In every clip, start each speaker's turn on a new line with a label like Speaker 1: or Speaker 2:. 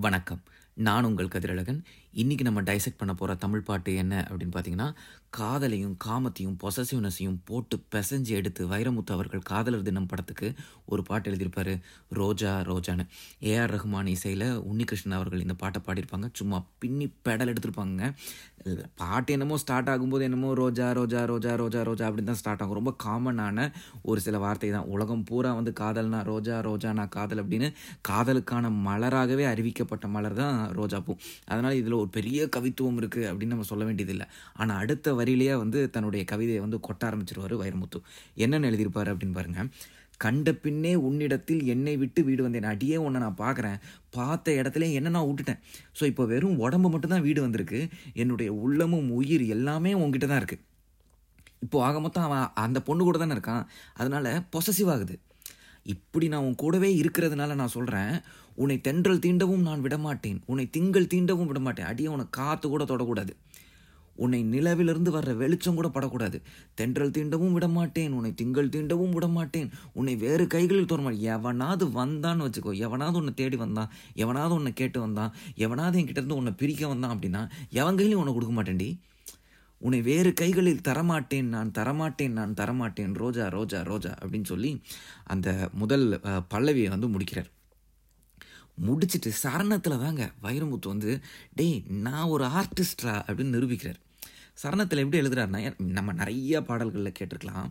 Speaker 1: வணக்கம். நான் உங்கள் கதிரழகன். இன்றைக்கி நம்ம டைசெக்ட் பண்ண போகிற தமிழ் பாட்டு என்ன அப்படின்னு பார்த்தீங்கன்னா காதலையும் காமத்தையும் பொசசிவ்னஸையும் போட்டு பிசைஞ்சு எடுத்து வைரமுத்து அவர்கள் காதலர் தினம் படத்துக்கு ஒரு பாட்டு எழுதியிருப்பார். ரோஜா ரோஜான்னு. ஏஆர் ரஹ்மான் இசையில் உன்னிகிருஷ்ணன் அவர்கள் இந்த பாட்டை பாடியிருப்பாங்க. சும்மா பின்னி பெடல் எடுத்திருப்பாங்க பாட்டு என்னமோ ஸ்டார்ட் ஆகும்போது என்னமோ ரோஜா ரோஜா ரோஜா ரோஜா ரோஜா அப்படின்னு தான் ஸ்டார்ட் ஆகும். ரொம்ப காமனான ஒரு சில வார்த்தை தான். உலகம் பூரா வந்து காதல்னா ரோஜா ரோஜா நான் காதல் அப்படின்னு காதலுக்கான மலராகவே அறிவிக்கப்பட்ட மலர் தான் ரோஜா பூ. அதனால் இதில் ஒரு பெரிய கவித்துவம் இருக்குது அப்படின்னு நம்ம சொல்ல வேண்டியதில்லை. ஆனால் அடுத்த வரியிலேயே வந்து தன்னுடைய கவிதையை வந்து கொட்ட ஆரம்பிச்சிருவார் வைரமுத்து. என்னென்னு எழுதியிருப்பார் அப்படின்னு பாருங்கள் கண்ட பின்னே உன்னிடத்தில் என்னை விட்டு வீடு வந்தேன். அடியே உன்னை நான் பார்க்குறேன். பார்த்த இடத்துல என்ன நான் விட்டுட்டேன். ஸோ இப்போ வெறும் உடம்பு மட்டும்தான் வீடு வந்திருக்கு. என்னுடைய உள்ளமும் உயிர் எல்லாமே உங்ககிட்ட தான் இருக்குது இப்போது ஆக மொத்தம் அவன் அந்த பொண்ணு கூட தானே இருக்கான். அதனால பொசசிவ் ஆகுது. இப்படி நான் உன் கூடவே இருக்கிறதுனால நான் சொல்கிறேன் உன்னை தென்றல் தீண்டவும் நான் விடமாட்டேன். உன்னை திங்கள் தீண்டவும் விடமாட்டேன். அடியே உன்னை காற்று கூட தொடக்கூடாது. உன்னை நிலவிலிருந்து வர்ற வெளிச்சம் கூட படக்கூடாது. தென்றல் தீண்டவும் விடமாட்டேன் உன்னை திங்கள் தீண்டவும் விடமாட்டேன். உன்னை வேறு கைகளில் தோறமாட்டேன் எவனாவது வந்தான்னு வச்சுக்கோ. எவனாவது உன்னை தேடி வந்தான் எவனாவது உன்னை கேட்டு வந்தான் எவனாவது என்கிட்ட இருந்து உன்னை பிரிக்க வந்தான் அப்படின்னா எவன் கையிலையும் உன்னை கொடுக்க மாட்டேன்டி. உன்னை வேறு கைகளில் தரமாட்டேன் நான் தரமாட்டேன் நான் தரமாட்டேன் ரோஜா ரோஜா ரோஜா அப்படின்னு சொல்லி அந்த முதல் பல்லவியை வந்து முடிக்கிறார். முடிச்சுட்டு சரணத்தில் தாங்க வைரமுத்து வந்து டேய் நான் ஒரு ஆர்டிஸ்டா அப்படின்னு நிரூபிக்கிறார். சரணத்தில் எப்படி எழுதுறாருன்னா நம்ம நிறைய பாடல்களில் கேட்டிருக்கலாம்.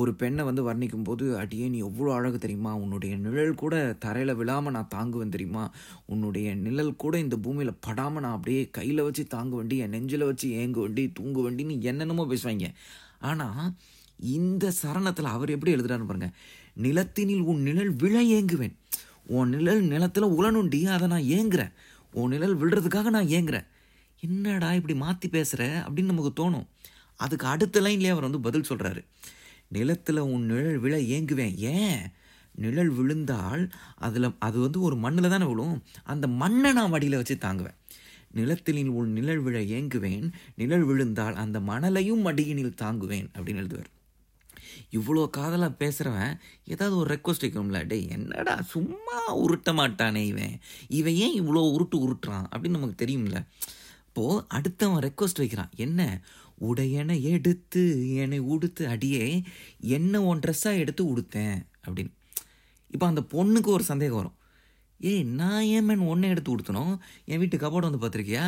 Speaker 1: ஒரு பெண்ணை வந்து வர்ணிக்கும் போது அடியே நீ எவ்வளோ அழகு தெரியுமா? உன்னுடைய நிழல் கூட தரையில் விழாமல் நான் தாங்குவேன் தெரியுமா? உன்னுடைய நிழல் கூட இந்த பூமியில் படாமல் நான் அப்படியே கையில் வச்சு தாங்க வேண்டி என் நெஞ்சில் வச்சு ஏங்க வேண்டி தூங்க வேண்டின்னு என்னென்னமோ பேசுவாங்க. ஆனால் இந்த சரணத்தில் அவர் எப்படி எழுதுறாருன்னு பாருங்க. நிலத்தினில் உன் நிழல் விழ ஏங்குவேன். உன் நிழல் நிலத்தில் உலனுண்டி அதை நான் ஏங்குறேன். உன் நிழல் விழுறதுக்காக நான் ஏங்குறேன். என்னடா இப்படி மாற்றி பேசுகிற அப்படின்னு நமக்கு தோணும். அதுக்கு அடுத்த லைன்லேயே அவர் வந்து பதில் சொல்கிறாரு நிலத்தில் உன் நிழல் விழ ஏங்குவேன். ஏன்? நிழல் விழுந்தால் அதில் அது வந்து ஒரு மண்ணில் தானே விழும். அந்த மண்ணை நான் வடியில் வச்சு தாங்குவேன். நிலத்தினில் உன் நிழல் விழ ஏங்குவேன். நிழல் விழுந்தால் அந்த மணலையும் மடியினில் தாங்குவேன். அப்படின்னு எழுதுவார். இவ்வளோ காதலாக பேசுகிறவன் ஏதாவது ஒரு ரெக்வஸ்ட் வைக்கணும்ல. டே என்னடா சும்மா உருட்ட மாட்டானே இவன். இவன் ஏன் இவ்வளோ உருட்டு உருட்டுறான்? அப்படின்னு நமக்கு தெரியும்ல. அப்போது அடுத்தவன் ரெக்வஸ்ட் வைக்கிறான். என்ன? உடையனை எடுத்து என்னை உடுத்து அடியே என்ன உன் ட்ரெஸ்ஸாக எடுத்து உடுத்தேன்? அப்படின்னு. இப்போ அந்த பொண்ணுக்கு ஒரு சந்தேகம் வரும். ஏய் நான் ஏன் மேன் ஒன்றை எடுத்து கொடுத்தனும் என் வீட்டு கபோர்டு வந்து பார்த்துருக்கியா?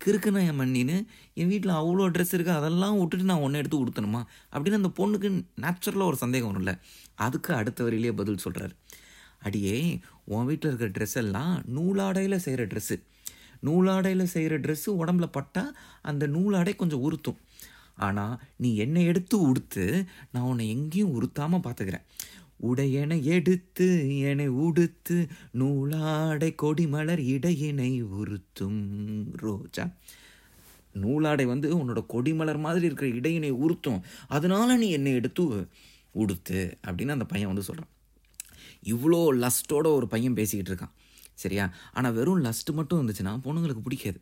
Speaker 1: கிறுக்குனா என் மண்ணின்னு என் வீட்டில் அவ்வளோ ட்ரெஸ் இருக்குது அதெல்லாம் விட்டுட்டு நான் ஒன்றை எடுத்து கொடுத்தணுமா அப்படின்னு அந்த பொண்ணுக்கு நேச்சுரலாக ஒரு சந்தேகம் வரும்ல. அதுக்கு அடுத்த வரியிலேயே பதில் சொல்கிறாரு அடியே உன் வீட்டில் இருக்கிற ட்ரெஸ் எல்லாம் நூலாடையில் செய்கிற ட்ரெஸ்ஸு நூலாடையில் செய்கிற ட்ரெஸ்ஸு உடம்புல பட்டால் அந்த நூலாடை கொஞ்சம் உறுத்தும். ஆனால் நீ என்னை எடுத்து உடுத்து நான் உன்னை எங்கேயும் உறுத்தாமல் பார்த்துக்கிறேன் உடையனை எடுத்து என்னை உடுத்து நூலாடை கொடிமலர் இடையினை உறுத்தும் ரோஜா. நூலாடை வந்து உன்னோட கொடிமலர் மாதிரி இருக்கிற இடையினை உறுத்தும். அதனால நீ என்னை எடுத்து உடுத்து அப்படின்னு அந்த பையன் வந்து சொல்கிறான் இவ்வளோ லஸ்ட்டோட ஒரு பையன் பேசிக்கிட்டு இருக்கான். சரியா? ஆனால் வெறும் லஸ்ட் மட்டும் இருந்துச்சுன்னா பொண்ணுங்களுக்கு பிடிக்காது.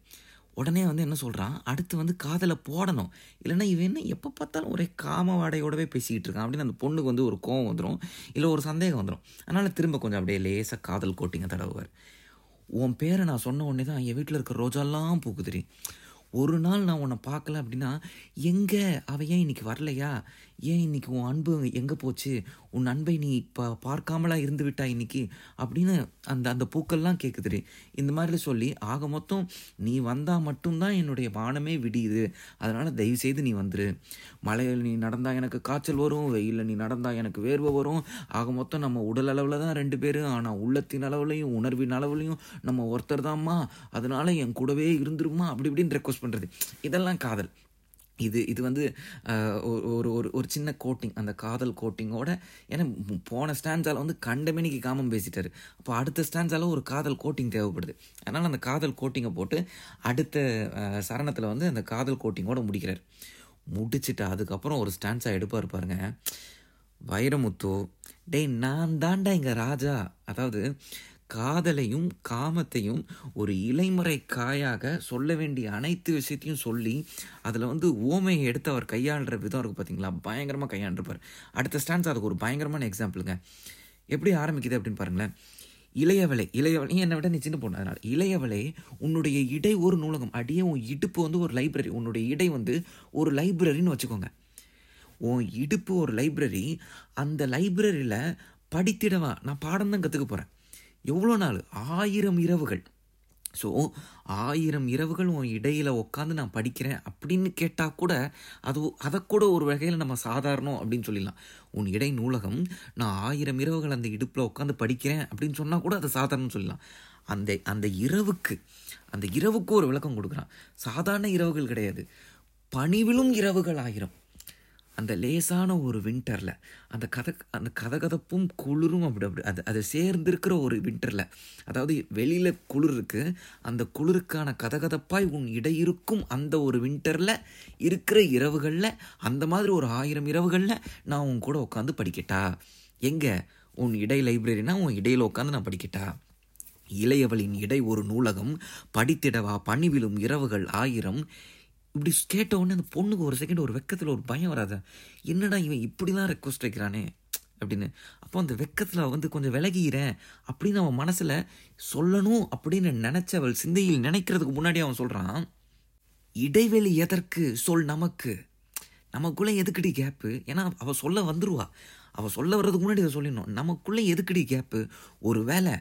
Speaker 1: உடனே வந்து என்ன சொல்கிறான் அடுத்து வந்து காதலை போடணும். இல்லைன்னா இவன் என்ன எப்போ பார்த்தாலும் ஒரே காம வாடையோடவே பேசிக்கிட்டு இருக்கான். அப்படின்னு அந்த பொண்ணுக்கு வந்து ஒரு கோவம் வந்துடும் இல்லை ஒரு சந்தேகம் வந்துடும் அதனால் திரும்ப கொஞ்சம் அப்படியே லேசாக காதல் கோட்டிங்க தடவுவார். உன் பேரை நான் சொன்ன உடனே தான் என் வீட்டில் இருக்க ரோஜாலாம் பூக்குதுரி ஒரு நாள் நான் உன்னை பார்க்கல அப்படின்னா எங்கே? அவள் ஏன் இன்னைக்கு வரலையா? ஏன் இன்னைக்கு உன் அன்பு எங்கே போச்சு? உன் அன்பை நீ இப்போ பார்க்காமலா இருந்து விட்டா இன்றைக்கி அப்படின்னு அந்த அந்த பூக்கள்லாம் கேட்குதுரு இந்த மாதிரி சொல்லி ஆக மொத்தம் நீ வந்தால் மட்டும்தான் என்னுடைய வானமே விடியுது. அதனால் தயவு செய்து நீ வந்துரு. மழையில் நீ நடந்தால் எனக்கு காய்ச்சல் வரும் வெயிலில் நீ நடந்தால் எனக்கு வேர்வை வரும். ஆக மொத்தம் நம்ம உடல் அளவில் தான் ரெண்டு பேர். ஆனால் உள்ளத்தின் அளவுலையும் உணர்வின் அளவுலையும் நம்ம ஒருத்தர் தான்மா அதனால் என் கூடவே இருந்துருமா? அப்படி இப்படின்னு ரெக்வஸ்ட் பண்ணுறது இதெல்லாம் காதல். இது இது வந்து ஒரு ஒரு ஒரு ஒரு சின்ன கோட்டிங் அந்த காதல் கோட்டிங்கோட ஏன்னா போன ஸ்டான்ஸால் வந்து கண்டமேனிக்கு காமம் பேசிட்டாரு. அப்போ அடுத்த ஸ்டான்ஸால் ஒரு காதல் கோட்டிங் தேவைப்படுது. அதனால் அந்த காதல் கோட்டிங்கை போட்டு அடுத்த சரணத்தில் வந்து அந்த காதல் கோட்டிங்கோட முடிக்கிறார். முடிச்சுட்டு அதுக்கப்புறம் ஒரு ஸ்டான்ஸாக எடுப்பார் பாருங்க. வைரமுத்து டேய் நான் தாண்டா இங்கே ராஜா. அதாவது காதலையும் காமத்தையும் ஒரு இலைமுறை காயாக சொல்ல வேண்டிய அனைத்து விஷயத்தையும் சொல்லி அதில் வந்து ஓமையை எடுத்து அவர் கையாளுற விதம் இருக்குது பார்த்தீங்களா பயங்கரமாக கையாண்டிருப்பார். அடுத்த ஸ்டான்ஸ் அதுக்கு ஒரு பயங்கரமான எக்ஸாம்பிளுங்க எப்படி ஆரம்பிக்குது அப்படின்னு பாருங்களேன். இளையவளை இளையவளை நீ என்னை விட நீ சின்ன பொண்ணு அதனால். இளையவளை உன்னுடைய இடை ஒரு நூலகம் அடியே உன் இடுப்பு வந்து ஒரு லைப்ரரி உன்னுடைய இடை வந்து ஒரு லைப்ரரின்னு வச்சுக்கோங்க. உன் இடுப்பு ஒரு லைப்ரரி அந்த லைப்ரரியில் படித்திடவா நான் பாடம் தான் கற்றுக்க போகிறேன் எவ்வளோ நாள்? ஆயிரம் இரவுகள். ஸோ ஆயிரம் இரவுகள் உன் இடையில் உட்காந்து நான் படிக்கிறேன் அப்படின்னு கேட்டால் கூட அது அதை கூட ஒரு வகையில் நம்ம சாதாரணம் அப்படின்னு சொல்லிடலாம். உன் இடை நூலகம் நான் ஆயிரம் இரவுகள் அந்த இடுப்பில் உட்காந்து படிக்கிறேன் அப்படின்னு சொன்னால் கூட அதை சாதாரணம் சொல்லலாம் அந்த அந்த இரவுக்கு அந்த இரவுக்கு ஒரு விளக்கம் கொடுக்குறான். சாதாரண இரவுகள் கிடையாது. பணிவிலும் இரவுகள் ஆயிரம். அந்த லேசான ஒரு வின்டரில் அந்த கதை அந்த கதகதப்பும் குளிரும் அப்படி அப்படி அது அது சேர்ந்திருக்கிற ஒரு வின்டரில் அதாவது வெளியில் குளிர் இருக்குது அந்த குளிருக்கான கதகதப்பாய் உன் இடை இருக்கும் அந்த ஒரு வின்டரில் இருக்கிற இரவுகளில் அந்த மாதிரி ஒரு ஆயிரம் இரவுகளில் நான் உன் கூட உட்காந்து படிக்கட்டா? எங்கே? உன் இடை லைப்ரரினா உன் இடையில் உட்காந்து நான் படிக்கட்டா? இளையவளின் இடை ஒரு நூலகம் படித்திடவா பணிவிலும் இரவுகள் ஆயிரம் இப்படி கேட்ட உடனே அந்த பொண்ணுக்கு ஒரு செகண்ட் ஒரு வெக்கத்தில் ஒரு பயம் வராத. என்னடா இவன் இப்படிலாம் ரெக்வஸ்ட் வைக்கிறானே? அப்படின்னு. அப்போ அந்த வெக்கத்தில் வந்து கொஞ்சம் விலகிறேன் அப்படின்னு அவன் மனசில் சொல்லணும் அப்படின்னு நினச்ச அவள் சிந்தையில் நினைக்கிறதுக்கு முன்னாடி அவன் சொல்கிறான் இடைவெளி எதற்கு? சொல் நமக்கு. நமக்குள்ளே எதுக்கடி கேப்பு ஏன்னா அவள் சொல்ல வந்துருவா. அவள் சொல்ல வர்றதுக்கு முன்னாடி இதை சொல்லிடணும். நமக்குள்ளே எதுக்கடி கேப்பு ஒரு வேலை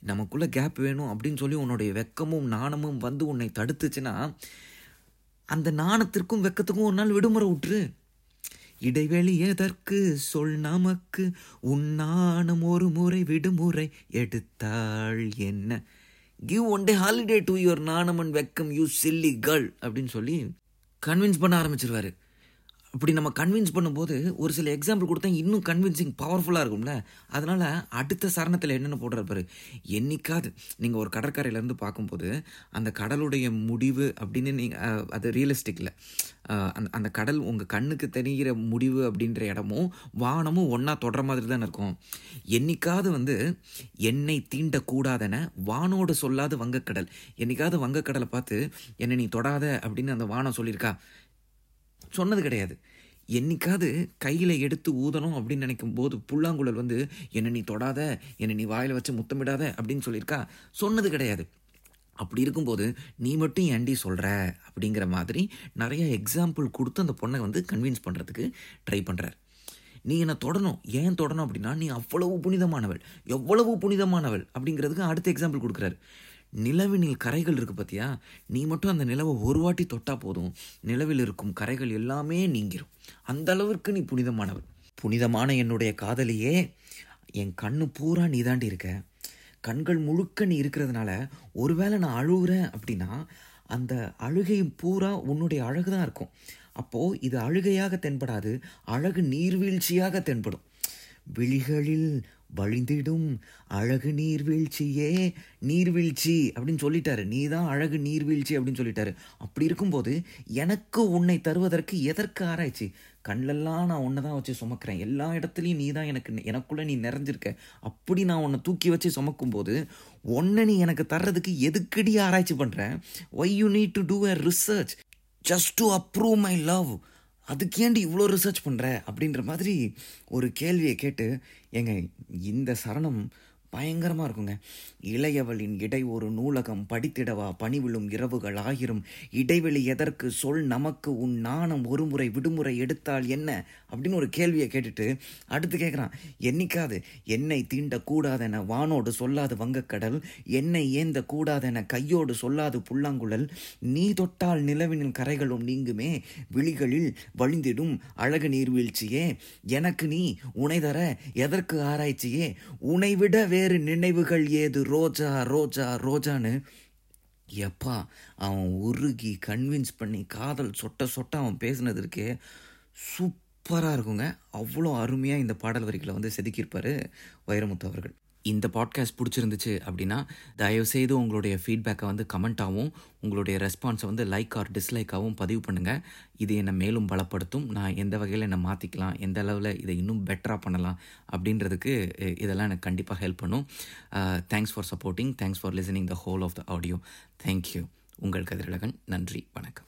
Speaker 1: நமக்குள்ளே கேப் வேணும் அப்படின்னு சொல்லி உன்னுடைய வெக்கமும் நாணமும் வந்து உன்னை தடுத்துச்சுன்னா அந்த நாணத்திற்கும் வெக்கத்துக்கும் ஒரு நாள் விடுமுறை விட்டுரு இடைவெளி எதற்கு சொல் நமக்கு உன் ஒரு முறை விடுமுறை எடுத்தாள் என்ன? Give one day holiday to your நாணம் அண்ட் வெக்கம் யூ சில்லி கேர்ள் அப்படின்னு சொல்லி கன்வின்ஸ் பண்ண ஆரம்பிச்சிருவாரு. அப்படி நம்ம கன்வின்ஸ் பண்ணும்போது ஒரு சில எக்ஸாம்பிள் கொடுத்தா இன்னும் கன்வின்சிங் பவர்ஃபுல்லாக இருக்கும்ல? அதனால் அடுத்த சரணத்தில் என்னென்ன போடுறாரு பாரு. என்னைக்காவது நீங்கள் ஒரு கடற்கரையிலேருந்து பார்க்கும்போது அந்த கடலுடைய முடிவு அப்படின்னு நீங்கள் அது ரியலிஸ்டிக்கில் அந்த அந்த கடல் உங்கள் கண்ணுக்கு தெரிகிற முடிவு அப்படின்ற இடமும் வானமும் ஒன்றா தொடர மாதிரி தானே இருக்கும். என்னைக்காவது வந்து என்னை தீண்டக்கூடாதென வானோடு சொல்லாத வங்கக்கடல். என்னைக்காவது வங்கக்கடலை பார்த்து என்னை நீ தொடாத அப்படின்னு அந்த வானம் சொல்லியிருக்கா? சொன்னது கிடையாது. என்னைக்காவது கையில் எடுத்து ஊதணும் அப்படின்னு நினைக்கும் போது புல்லாங்குழல் வந்து என்னை நீ தொடாத என்னை நீ வாயில் வச்சு முத்தமிடாத அப்படின்னு சொல்லியிருக்கா. சொன்னது கிடையாது. அப்படி இருக்கும்போது நீ மட்டும் ஏண்டி சொல்கிற அப்படிங்கிற மாதிரி நிறைய எக்ஸாம்பிள் கொடுத்து அந்த பொண்ணை வந்து கன்வின்ஸ் பண்ணுறதுக்கு ட்ரை பண்ணுறார் நீ என்னை தொடணும் ஏன் தொடணும்? அப்படின்னா நீ அவ்வளவு புனிதமானவள் எவ்வளவு புனிதமானவள் அப்படிங்கிறதுக்கு அடுத்த எக்ஸாம்பிள் கொடுக்குறாரு. நிலவினில் கரைகள் இருக்குது பார்த்தியா நீ மட்டும் அந்த நிலவை ஒரு வாட்டி தொட்டால் போதும். நிலவில் இருக்கும் கரைகள் எல்லாமே நீங்கிரும். அந்த அளவிற்கு நீ புனிதமானவர் புனிதமான என்னுடைய காதலியே என் கண்ணு பூரா நீ தாண்டி இருக்க. கண்கள் முழுக்க நீ இருக்கிறதுனால ஒருவேளை நான் அழுகுறேன் அப்படின்னா அந்த அழுகையும் பூரா உன்னுடைய அழகு தான் இருக்கும். அப்போது இது அழுகையாக தென்படாது அழகு நீர்வீழ்ச்சியாக தென்படும். விழிகளில் வழிந்திடும். அழகு நீர்வீழ்ச்சியே நீர்வீழ்ச்சி அப்படின்னு சொல்லிட்டாரு. நீ தான் அழகு நீர்வீழ்ச்சி அப்படின்னு சொல்லிட்டாரு. அப்படி இருக்கும்போது எனக்கு உன்னை தருவதற்கு எதற்கு ஆராய்ச்சி? கண்ணெல்லாம் நான் உன்னை தான் வச்சு சுமக்கிறேன். எல்லா இடத்துலையும் நீ தான் எனக்கு எனக்குள்ளே நீ நிறைஞ்சிருக்க. அப்படி நான் உன்னை தூக்கி வச்சு சுமக்கும்போது உன்னை நீ எனக்கு தர்றதுக்கு எதுக்கடி ஆராய்ச்சி பண்ணுறேன் why you need to do a research just to approve my love அதுக்கேண்டி இவ்வளோ ரிசர்ச் பண்ணுற அப்படின்ற மாதிரி ஒரு கேள்வியை கேட்டு எங்க இந்த சரணம் பயங்கரமாக இருக்குங்க. இளையவளின் இடை ஒரு நூலகம் படித்திடவா? பணிவிழும் இரவுகள் ஆகிரும் இடைவெளி எதற்கு? சொல் நமக்கு உன் நாணம் ஒரு முறை விடுமுறை எடுத்தால் என்ன? அப்படின்னு ஒரு கேள்வியை கேட்டுட்டு அடுத்து கேட்குறான் என்னைக்காது என்னை தீண்டக்கூடாதென வானோடு சொல்லாது வங்கக்கடல் என்னை ஏந்த கூடாதென கையோடு சொல்லாது புல்லாங்குழல் நீ தொட்டால் நிலவினின் கரைகளும் நீங்குமே விழிகளில் வழிந்திடும் அழகு நீர்வீழ்ச்சியே எனக்கு நீ உனை தர எதற்கு ஆராய்ச்சியே? உனை விட வேறு நினைவுகள் ஏது? ரோஜா ரோஜா ரோஜான்னு. எப்பா அவன் உருகி கன்வின்ஸ் பண்ணி காதல் சொட்ட சொட்ட அவன் பேசினது இருக்கே. சூப்பராக இருக்குங்க. அவ்வளோ அருமையாக இந்த பாடல் வரிகளை வந்து செதுக்கியிருப்பார் வைரமுத்து அவர்கள். இந்த பாட்காஸ்ட் பிடிச்சிருந்துச்சு அப்படின்னா தயவுசெய்து உங்களுடைய ஃபீட்பேக்கை வந்து கமெண்ட்டாகவும் உங்களுடைய ரெஸ்பான்ஸை வந்து லைக் ஆர் டிஸ்லைக்காகவும் பதிவு பண்ணுங்கள் இது என்னை மேலும் பலப்படுத்தும். நான் எந்த வகையில் என்னை மாற்றிக்கலாம் எந்த அளவில் இதை இன்னும் பெட்டராக பண்ணலாம் அப்படின்றதுக்கு இதெல்லாம் எனக்கு கண்டிப்பாக ஹெல்ப் பண்ணும். Thanks for supporting thanks for listening the whole of the audio thank you உங்கள் கதிரழகன். நன்றி. வணக்கம்.